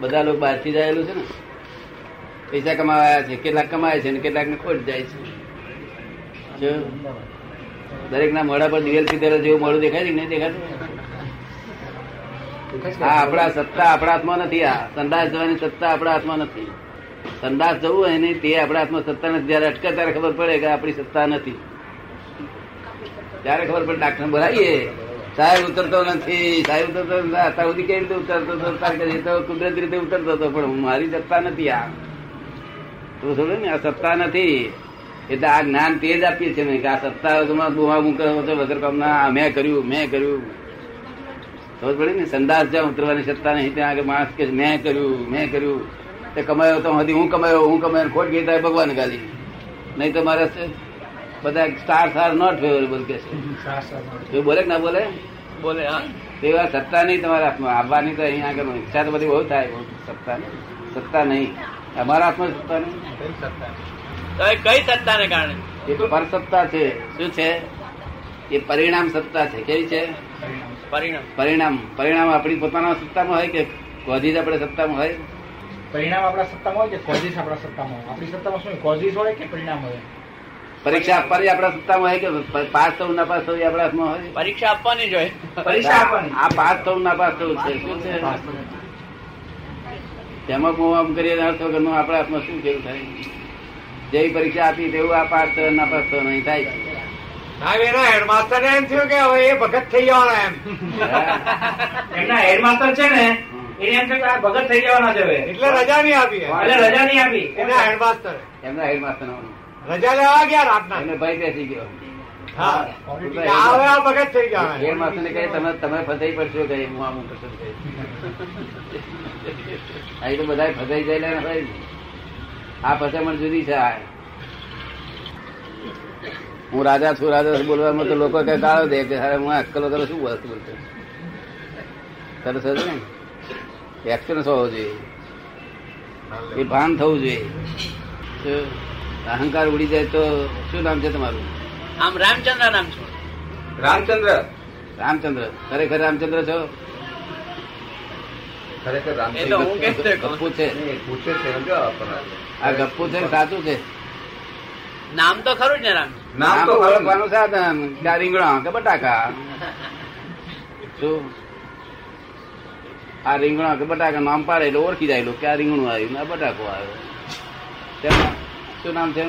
બધા લોકો બહારથી જાયેલું છે ને. પૈસા કમાવાયા છે, કેટલાક કમાય છે ને કેટલાક ને ખોટ જાય છે. જો દરેક ના મોઢા પર દિવેલ પીધેલા જેવું મોડું દેખાય છે નહીં દેખાતું? હા આપણા સત્તા આપણા હાથમાં નથી આ. સંદાસ જવાની સત્તા આપણા હાથમાં નથી. સંદાસ જવું હોય ને તે આપણા હાથમાં સત્તા નથી. જયારે અટકે ત્યારે ખબર પડે કે આપણી સત્તા નથી. ત્યારે ખબર પડે ડાક્ટર બોલાવીએ. સાહેબ ઉતરતો નથી, સાહેબ ઉતરતો નથી. અત્યાર સુધી કેવી રીતે ઉતરતો હતો? એ તો કુદરતી રીતે ઉતરતો હતો, પણ મારી સત્તા નથી આ. તો થોડું ને, આ સત્તા નથી. એટલે આ જ્ઞાન તે જ આપીએ છીએ કે આ સત્તા તમારે બુમા મૂકે વગર કામના મેં કર્યું મેં કર્યું. ખબર પડી ને? સંદાસ જ્યાં ઉતરવાની સત્તા નહીં, ત્યાં આગળ માણસ કે મેં કર્યું મેં કર્યું. તે કમાયો તો હજી હું કમાયો હું કમાયો ખોટ ગઈ ભગવાન ગાલી નહીં તો મારે બધા સ્ટાર સાર નોટ ફેવરેબલ કે છે. બોલે કે ના બોલે? બોલે હા. તે વાત સત્તા નહીં તમારા હાથમાં. આવવાની તો અહીંયા આગળ ઈચ્છા તો બધી બહુ થાય સત્તા નહીં. સત્તા નહીં. અમારા હાથમાં સત્તા નહીં. તો એ કઈ સત્તાને કારણે? એ તો પરસત્તા છે. શું છે? એ પરિણામ સત્તા છે. કેવી છે? પરિણામ. પરિણામ. પરિણામ આપણી પોતાના સત્તામાં હોય કે કોઝિસ આપણે સત્તામાં હોય? પરિણામ આપણા સત્તામાં હોય કે કોઝિસ આપણા સત્તામાં હોય? આપણી સત્તામાં શું કોઝિસ હોય કે પરિણામ હોય? પરીક્ષા આપવાની આપણા સત્તામાં હોય કે પાસ થવું ના પાસ થવું આપણા હાથમાં હોય? પરીક્ષા આપવાની જ હોય. પરીક્ષા આપવાની. આ પાસ થવું ના પાસ થવું છે. શું છે? તેમાં હું આમ કરીએ અર્થ વગરનું આપણા હાથમાં શું કેવું થાય? જેવી પરીક્ષા આપી તેવું આ પાસ થયો ના પાસ થવા નહીં થાય છે. હેડમાસ્ટર એમ થયું કે હવે એ ભગત થઈ જવાના એમ. એમના હેડમાસ્ટર છે ને એને એમ છે ભગત થઈ જવાના છે એટલે રજા નહીં આપી એટલે રજા નહીં આપી. એમના હેડમાસ્ટર એમના હેડમાસ્ટર રજા લેવા ગયા રાતના. એને ભય બેસી ગયો. તમે તમે ફસાઈ પડશો કે હું આમ કરશો કે અહીં તો બધા ફસાઈ જાય આ ફસામણ જુદી છે આ. હું રાજા છું રાજા બોલવામાં તો લોકો કઈ ગાળો દે કે હું અક્કલો કરો શું બોલતો બોલતો સરસ હતું ને? એક્સપિરિયન્સ હોવો જોઈએ. એ ભાન થવું જોઈએ. અહંકાર ઉડી જાય તો શું નામ છે તમારું? આમ રામચંદ્ર નામ છો. રામચંદ્ર? રામચંદ્ર. ખરેખર રામચંદ્ર છો? ખરેખર એ તો હું કેમ રામચંદ્ર ગપ્પુ છે. પૂછે છે આ ગપ્પુ છે સાચું છે? નામ તો ખરું જ ને રામ? નામ તો ઓળખવાનું સાધન રીંગણા કે બટાકા? શું? આ રીંગણા કે બટાકા નામ પાડે એટલે ઓળખી જાય કે આ રીંગણું આવ્યું ને આ બટાકો આવ્યો. તેમાં શું નામ છે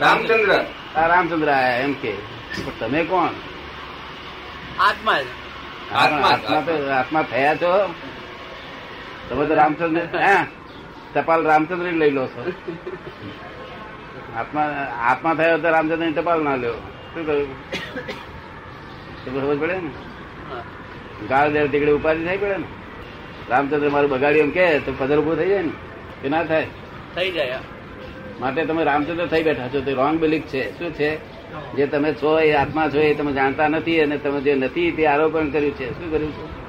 રામચંદ્ર. આ રામચંદ્ર આયા એમ કે. તમે કોણ? આત્મા આત્મા તો આત્મા. થયા છો? તમે તો રામચંદ્ર હે? ટપાલ રામચંદ્ર લઈ લો છો. આત્મા આત્મા થયો તો રામચંદ્રની ટપાલ ના લ્યો. શું કહ્યું? તો ખબર પડે ને? હા. ગાળ દે તીકડે ઉપાધિ થઈ પડે ને? રામચંદ્ર મારું બગાડ્યું એમ કે તો પધર ઉભું થઈ જાય ને? કે ના થાય? થઈ જાય. માટે તમે રામચંદ્ર થઈ બેઠા છો તે રોંગ બિલીફ છે. શું છે? જે તમે છો એ આત્મા છો એ તમે જાણતા નથી અને તમે જે નથી તે આરોપણ કર્યું છે. શું કર્યું છે?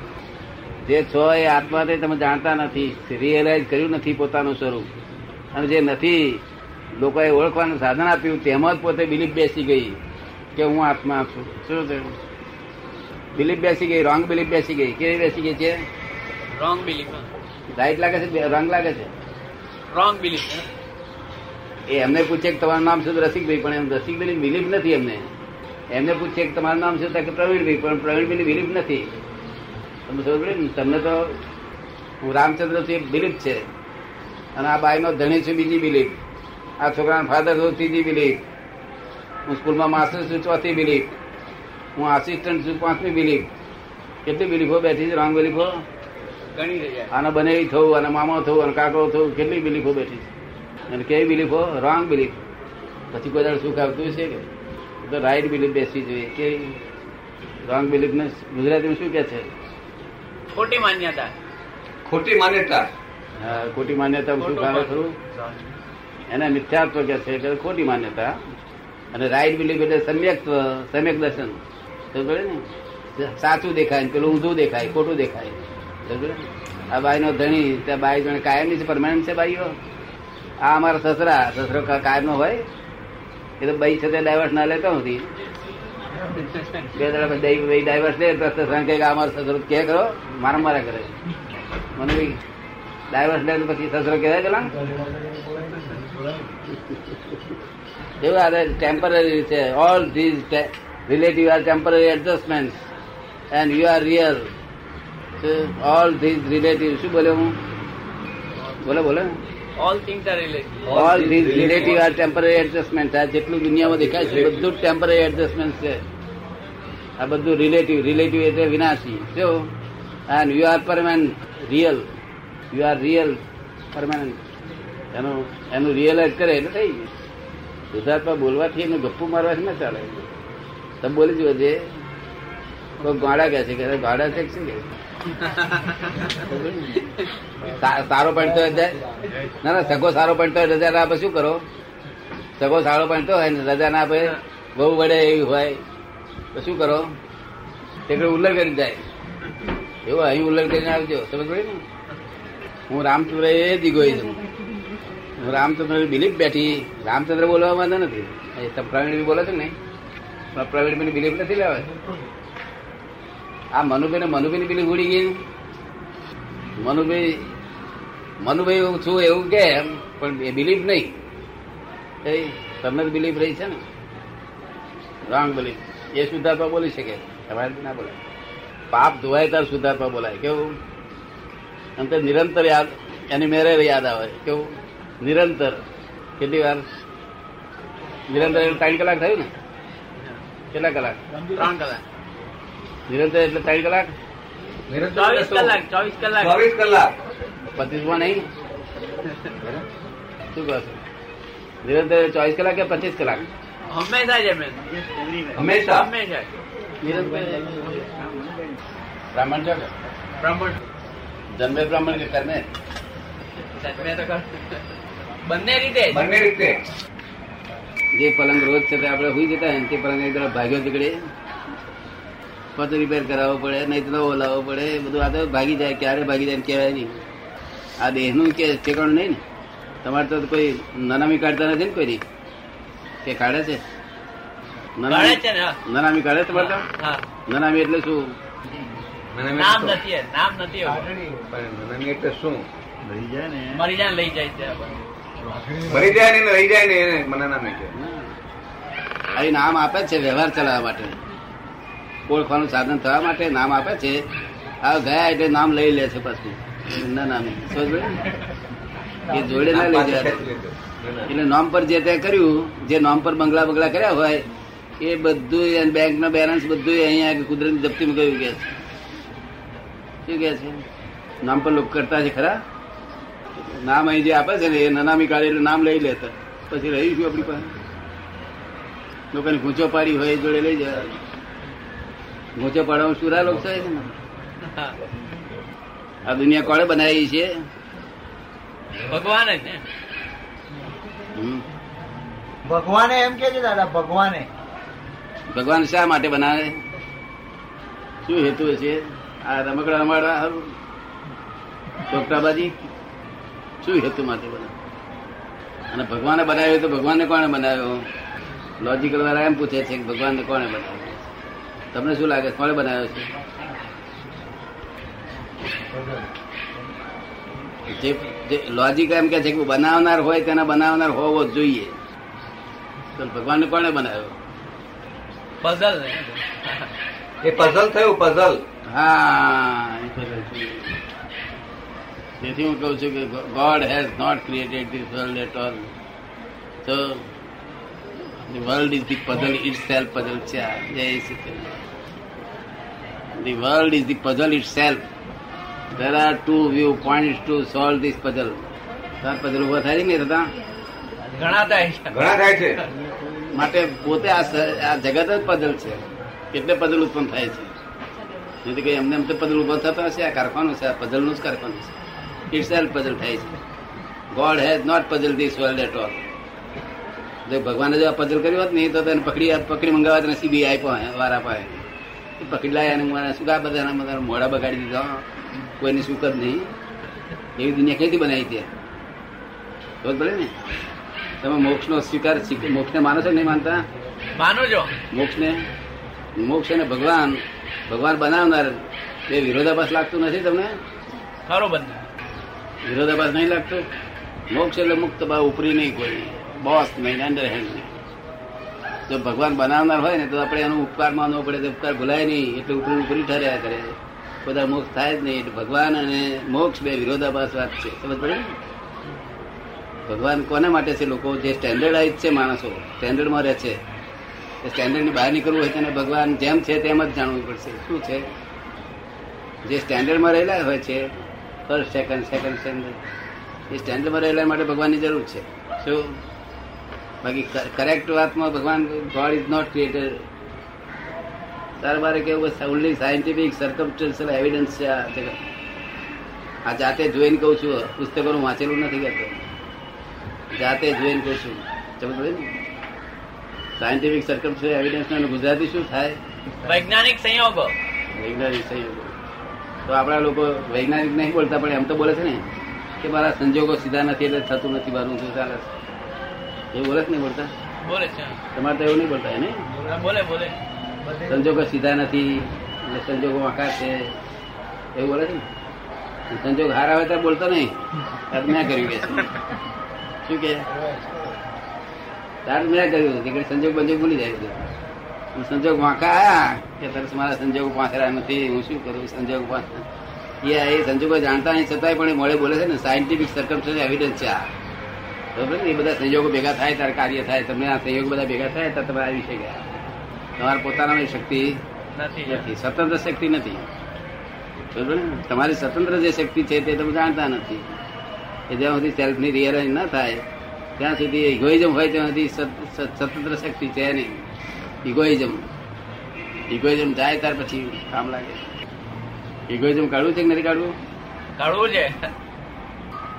જે છો એ આત્મા તે તમે જાણતા નથી. રિયલાઇઝ કર્યું નથી પોતાનું સ્વરૂપ. અને જે નથી લોકોએ ઓળખવાનું સાધન આપ્યું તેમાં જ પોતે બિલીફ બેસી ગઈ કે હું આત્મા છું. શું થયું? બિલીફ બેસી ગઈ રોંગ બિલીફ બેસી ગઈ. કેવી બેસી ગઈ છે? રોંગ બિલીફ રાઈટ લાગે છે? રોંગ લાગે છે? રોંગ બિલીફ એ એમને પૂછે કે તમારું નામ શું રસિકભાઈ. પણ એમ રસિકભાઈ બિલીફ નથી એમને. એમને પૂછે કે તમારું નામ શું તો કે પ્રવીણભાઈ. પણ પ્રવીણભાઈ બિલીફ નથી. તમે ખબર પડી? ને તમને તો હું રામચંદ્ર છું બિલીફ છે. અને આ બાઈનો ધણી છું બીજી બિલીફ આ છોકરાના ફાધર છું ત્રીજી બિલીફ હું સ્કૂલમાં માસ્ટર છું ચોથી બિલીફ હું આસિસ્ટન્ટ છું પાંચમી બિલીફ કેટલી બિલીફો બેઠી છે રોંગ બિલીફો આના બનેવી થવું અને મામા થવું અને કાકો થવું કેટલી બિલીફો બેઠી છે? અને કેવી બિલીફો રોંગ બિલીફ પછી કોઈ દાડે સુખ આવતું છે કે? તો રાઈટ બિલીફ બેસવી જોઈએ. કે રોંગ બિલીફ ને ગુજરાતીમાં શું કે છે? ખોટી માન્યતા. ખોટી માન્યતા. હા, ખોટી માન્યતા શું ખાવે ખરું? એને મિથ્યાત્વ કે છે એટલે ખોટી માન્યતા. અને રાઈટ બિલીફ એટલે સમ્યક્ત્વ સમ્યક દર્શન સમજે ને? સાચું દેખાય ને પેલું ઊંધું દેખાય ખોટું દેખાય. સમજે આ બાઈ નો? ધણી ત્યાં બાઈ જણ કાયમની છે પરમાનન્ટ છે બાઈઓ? આ અમારા સસરા, સસરો કાયમ નો હોય એ તો બઈ છે ડાયવર્સ ના લેતા નથી. બે દાડા દઈ ડાયવર્સ લે, તો કહે કે આ મારો સસરો કે કરો મારા મારા કરે મને બી ડાયવર્સ લે પછી સસરો કહેવાય પેલા એવું આ ટેમ્પરરી છે all these relative are temporary adjustment and you are real all these relative શું બોલ્યો હું? બોલો બોલો. All things are relative all these relative are temporary adjustment આ જેટલું દુનિયામાં દેખાય છે, બધું જ ટેમ્પરરી એડજસ્ટમેન્ટ છે. આ બધું રિલેટિવ રિલેટિવ એટલે વિનાશી. શું and you are permanent real you are real permanent એનું એનું રિયલાઇઝ કરે એટલે થઈ ગયું. ગુજરાતમાં બોલવાથી એનું ગપ્પું મારવાથી ના ચાલે. તમે બોલી જુઓ જે કોઈ ગાડા કહે છે, કે ગાડા છે શું કે સારો પડતો ના ના, સગો સારો પડતો હોય રજા ના આપે શું કરો? સગો સારો પડતો હોય ને, રજા ના આપે બહુ વડે એવી હોય, તો શું કરો? તે ઉલ્લર કરી જાય. એવું અહીં ઉલ્લર કરીને આવજો, સમજ ને? હું રામચંદ્ર એ દીગો ઇગોઇઝમ હું રામચંદ્ર બિલીફ બેઠી. રામચંદ્ર બોલવા માંગતો નથી. પ્રવીણ બોલે છે ને? પ્રવીણ બિલીફ નથી લેવા. આ મનુભાઈ ને મનુભાઈ પેલી ઉડી ગઈ મનુભાઈ મનુભાઈ હું છું એવું કે પણ એ બિલીફ નહીં. એ તમને બિલીફ રહી છે ને? રોંગ બિલીફ એ શુદ્ધાત્મા બોલી શકે. તમારે ના બોલાય. પાપ ધોવાય ત્યારે શુદ્ધાત્મા બોલાય. કેવું? અને તે નિરંતર યાદ, એની મેરે યાદ આવે. કેવું? નિરંતર. કેટલી વાર? નિરંતર ત્રણ કલાક થયું ને? કેટલા કલાક? ત્રણ કલાક. નિરંતર એટલે ત્રણ કલાક? ચોવીસ કલાક ચોવીસ કલાક. ચોવીસ કલાક. પચીસમાં નહીં? શું કહો નિરંતર ચોવીસ કલાક કે પચીસ કલાક? હંમેશા જ હંમેશા. હંમેશા બ્રાહ્મણ છો કે? બ્રાહ્મણ. જન્મે બ્રાહ્મણ કે કર્મે? જન્મે તો બંને રીતે બંને રીતે. જે પલંગ રોજ છે તે આપણે હુઈ જતા હોય તે પલંગ એક ભાગ્યો નીકળે. પાછો રિપેર કરાવવો પડે નહીં તો નવો લાવવો પડે બધું આ તો ભાગી જાય ક્યારે ભાગી જાય કહેવાય નહીં. આ દેહનું કે ઠેકાણું નહીં ને. તમારે તો કોઈ નનામી કાઢતા નથી ને કોઈ કે કાઢે છે? કાઢે છે નનામી કાઢે તમારે તો? નનામી એટલે શું? નામ નથી એ, નામ નથી નનામી એટલે શું? મરી જાય ને. લઈ જાય છે મરી જાય ને રહી જાય ને એને મને નામ નહીં કે નામ આપે છે વ્યવહાર ચલાવવા માટે. ઓળખવાનું સાધન થવા માટે નામ આપે છે. આ ગયા એટલે નામ લઈ લે છે પાછું. ના નામ. એ જોડે ના લઈ જાય એટલે નામ પર જે તે કર્યું, જે નામ પર બંગલા બંગલા કર્યા હોય, એ બધું બેંક નો બેલેન્સ બધું અહીંયા કુદરતી જપ્તીમાં ગયું કે છે. શું કે છે? નામ પર લોકો કરતા છે ખરા? નામ અહીં જે આપે છે ને, એ નનામી કાઢે એટલે નામ લઈ લેતા. પછી રહી શું આપણી પાસે. લોકોને ખૂંચો પાડી હોય જોડે લઈ જાય ગૂંચો પાડવામાં સુરા લોકો છે ને? આ દુનિયા કોણે બનાવી છે? ભગવાન જ ને. હમ. ભગવાને એમ કે છે દાદા ભગવાને. ભગવાન શા માટે બનાવે? શું હેતુ છે આ રમકડા રમાડવા ચોકટાબાજી શું હેતુ માટે બનાવે? અને ભગવાને બનાવ્યો તો ભગવાનને કોણે બનાવ્યો? લોજિકલ વાળા એમ પૂછે છે કે ભગવાનને કોણે બનાવ્યો? તમને શું લાગે? કોણે બનાવ્યો છે? જે લોજિક એમ કે છે કે બનાવનાર હોય તેના બનાવનાર હોવો જ જોઈએ. તો ભગવાનને કોણે બનાવ્યો? પઝલ એ પઝલ થયું પઝલ હા એ puzzle છે. તેથી હું કહું છું કે God has not created this world at all તો the world is the puzzle itself puzzle છે આ. Jai Shri Krishna the world is the puzzle itself there are two view point to solve this puzzle તાર puzzle ઊભા થાય છે ને થતા ઘણા થાય ઘણા થાય છે. માટે પોતે આ આ જગત જ પઝલ છે. એટલે પઝલ ઉત્પન્ન થાય છે. નથી કે કઈ એમને એમ તો પઝલ ઊભા થતો હશે આ કારખાનું છે આ પઝલનું જ કારખાનું છે. ઇટ સેલ્ફ પઝલ થાય છે. God has not puzzle this world at all જો ભગવાને જો આ પઝલ કર્યું હોત નહીં તો તેને પકડી પકડી મંગાવવા તેને સીબી આપ્યો વારા પાસે. પકડી લાયા અને મને શું કા બધા બધા મોડા બગાડી દીધા કોઈને સુખ જ નહીં. એવી દુનિયા ક્યાંથી બનાવી ત્યાં ખબર પડે ને? તમે મોક્ષ નો સ્વીકાર મોક્ષ ને માનો છો નહીં માનતા? માનો છો? મોક્ષ ને મોક્ષ અને ભગવાન ભગવાન બનાવનાર એ વિરોધાભાસ લાગતું નથી તમને? ખરો બંધ વિરોધાભાસ નહીં લાગતો? મોક્ષ એટલે મુક્ત બા ઉપરી નહીં કોઈ. બોસ અંડર હેન્ડ જો ભગવાન બનાવનાર હોય ને, તો આપણે એનો ઉપકાર માનવો પડે, તો ઉપકાર ભૂલાય નહીં. એટલે ઉપરી ઉપરી ઠર્યા કરે. બધા મોક્ષ થાય જ નહીં. એટલે ભગવાન અને મોક્ષ બે વિરોધાભાસ વાત છે. સમજ પડે? ભગવાન કોને માટે છે લોકો? જે સ્ટેન્ડર્ડાઇઝ છે માણસો સ્ટેન્ડર્ડમાં રહે છે. સ્ટેન્ડર્ડની બહાર નીકળવું હોય તેને ભગવાન જેમ છે તેમ જ જાણવું પડશે. શું છે? જે સ્ટેન્ડર્ડમાં રહેલા હોય છે ફર્સ્ટ સેકન્ડ સેકન્ડ સ્ટેન્ડર્ડ એ સ્ટેન્ડર્ડમાં રહેલા માટે ભગવાનની જરૂર છે. શું? બાકી કરેક્ટ વાતમાં ભગવાન ગોડ ઇઝ નોટ ક્રિએટર તાર મારે કેવું બસ ઓનલી સાયન્ટિફિક સર્કમસ્ટન્શિયલ એવિડન્સ છે આ જાતે જોઈને કહું છું પુસ્તકોનું વાંચેલું નથી કહેતો જાતે જોઈને કહું છું. સમજ ને? સાયન્ટિફિક સર્કમસ્ટન્શિયલ એવિડન્સ ગુજરાતી શું થાય? વૈજ્ઞાનિક સંયોગો. વૈજ્ઞાનિક સંયોગો. તો આપણા લોકો વૈજ્ઞાનિક નહીં બોલતા પણ એમ તો બોલે છે ને કે મારા સંજોગો સીધા નથી એટલે થતું નથી મારું શું ચાલે છે. એવું બોલે નહીં બોલતા? બોલે છે. તમારે તો એવું નહીં બોલતા એને? બોલે બોલે. સંજોગો સીધા નથી એટલે સંજોગો વાંકા છે? એવું બોલે છે ને? સંજોગ હાર આવે તો બોલતો નહીં. મેં કર્યું કે શું કે? તાર મેં કર્યું કે સંજોગ બંજોગ ભૂલી જાય છે. હું સંજોગ વાંકા આયા કે તરસ મારા સંજોગો પાંચરા નથી. હું શું કરું સંજોગ પાંચ એ એ સંજોગો જાણતા નહીં છતાંય પણ મળે બોલે છે ને. સાયન્ટિફિક સર્કમ એવિડન્સ છે આ. એ બધા સંયોગો ભેગા થાય ત્યારે કાર્ય થાય તમને આ સંયોગ બધા ભેગા થાય ત્યારે તમે આવી શકે તમારા પોતાના શક્તિ નથી. સ્વતંત્ર શક્તિ નથી. બરોબર ને? તમારી સ્વતંત્ર જે શક્તિ છે તે તમે જાણતા નથી. એ જ્યાં સુધી સેલ્ફની રિયલાઇઝ ના થાય ત્યાં સુધી ઇગોઇઝમ હોય ત્યાં સુધી સ્વતંત્ર શક્તિ છે નહીં. ઇગોઇઝમ ઇગોઇઝમ જાય ત્યાર પછી કામ લાગે. ઇગોઇઝમ કાઢવું છે કે નથી કાઢવું? કાઢવું છે.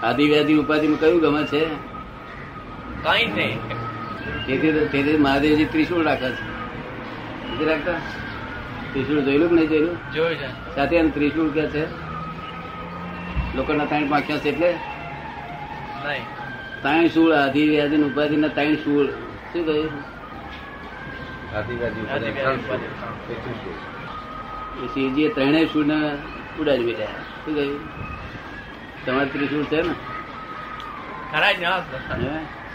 આદિ ઉપાધિ ઉપાધિમાં કયું ગમે છે? કઈ જ નહીં. તેથી તેથી મહાદેવજી ત્રિશુળ રાખે છે. રાખતા? ત્રિશુળ જોયેલું કે નહીં જોયેલું જોયું છે. સાથે એમ ત્રિશુળ કે છે. લોકોના ત્રણ પાંખ્યા છે એટલે? ત્રણ શૂળ આધી વ્યાધિ ઉપાધિ ના ત્રણ શૂળ. શું કહ્યું શિવજીએ ત્રણેય શૂળ ને ઉડાડી બેઠા શું કહ્યું તમારે ત્રિશુળ છે ને? ખરા જ?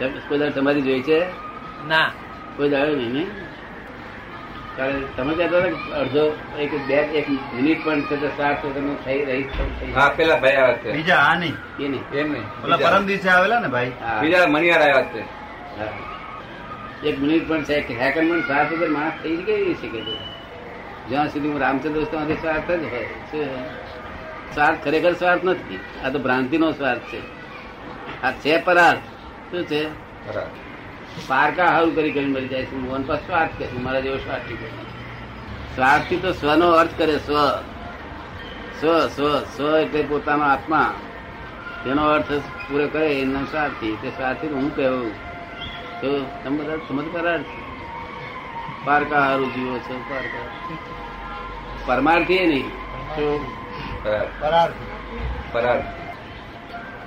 કોઈ દાડો સમાધિ જોઈ છે? ના. કોઈ દાડો નહીં ને કારણ તમે કહેતા હતા અડધો એક બે એક મિનિટ પણ છે તો સાત તો તમે થઈ રહી હા પેલા ભાઈ આવ્યા છે. બીજા આ નહીં. એ નહીં. એમ નહીં. પેલા પરમ દિવસે આવેલા ને ભાઈ? હા. બીજા મણિયાર આવ્યા છે. એક મિનિટ પણ છે કે સેકન્ડ પણ સાત હજાર માણસ થઈ જ કેવી શકે છે જ્યાં સુધી હું રામચંદ્ર ત્યાંથી સ્વાર્થ જ હોય? સ્વાર્થ ખરેખર સ્વાર્થ નથી. આ તો ભ્રાંતિનો સ્વાર્થ છે. આ છે પરાર્થ. શું છે? પારકા હારું કરી કરી મરી જાય છે. મન પર સ્વાર્થ કે છે. મારા જેવો સ્વાર્થ સ્વાર્થી તો સ્વનો અર્થ કરે સ્વ. સ્વ સ્વ સ્વ એટલે પોતાનો આત્મા. તેનો અર્થ પૂરો કરે એનો સ્વાર્થી. તે સ્વાર્થી હું કહેવું? તો તમે બધા સમજ પરાર પારકા હારું જીવો છો પારકા પરમાર્થી એ નહીં. બરાબર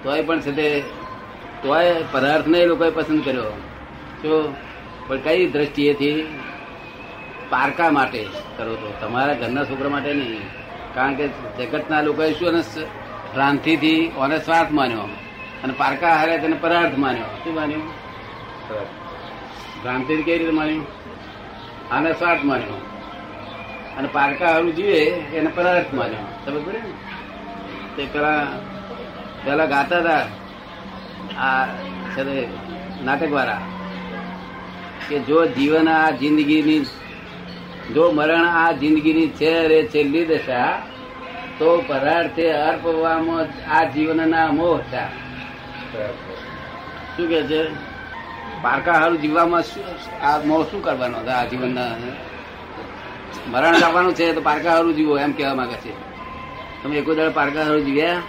તોય પણ છે તે તોય પદાર્થ ને લોકોએ પસંદ કર્યો. તો પણ કઈ દ્રષ્ટિએથી પારકા માટે કરો તો? તમારા ઘરના છોકરા માટે નહીં. કારણ કે જગતના લોકોએ શું અને ભ્રાંતિથી ઓને સ્વાર્થ માન્યો. અને પારકા હારે તેને પરાર્થ માન્યો. શું માન્યું? ભ્રાંતિ કેવી રીતે માન્યું? આને સ્વાર્થ માન્યો. અને પારકા હારું જીવે, એને પરાર્થ માન્યો. સમજ પડે ને? તે પેલા પેલા ગાતા હતા આ છે તે નાટક વાળા કે જો જીવન આ જિંદગીની, જો મરણ આ જિંદગીની છે રે છેલ્લી દશા, તો પરાર્થે અર્પવામાં આ જીવનના મોહ છે. શું કે છે? પારકા હારું જીવવામાં આ મોહ શું કરવાનો છે આ જીવનના? મરણ લાવવાનું છે તો પારકા હારું જીવો એમ કહેવા માંગે છે. તમે એક દાડો પારકા હારું જીવ્યા?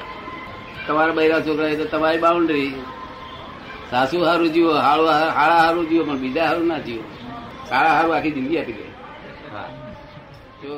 તમારા બૈરા છોકરા એ તો તમારી બાઉન્ડ્રી સાસુ હારું જીવો હાળું હાળા હારું જીવો પણ બીજા હારું ના જીવો. સાળા હારું આખી જિંદગી આપી દે. હા. જો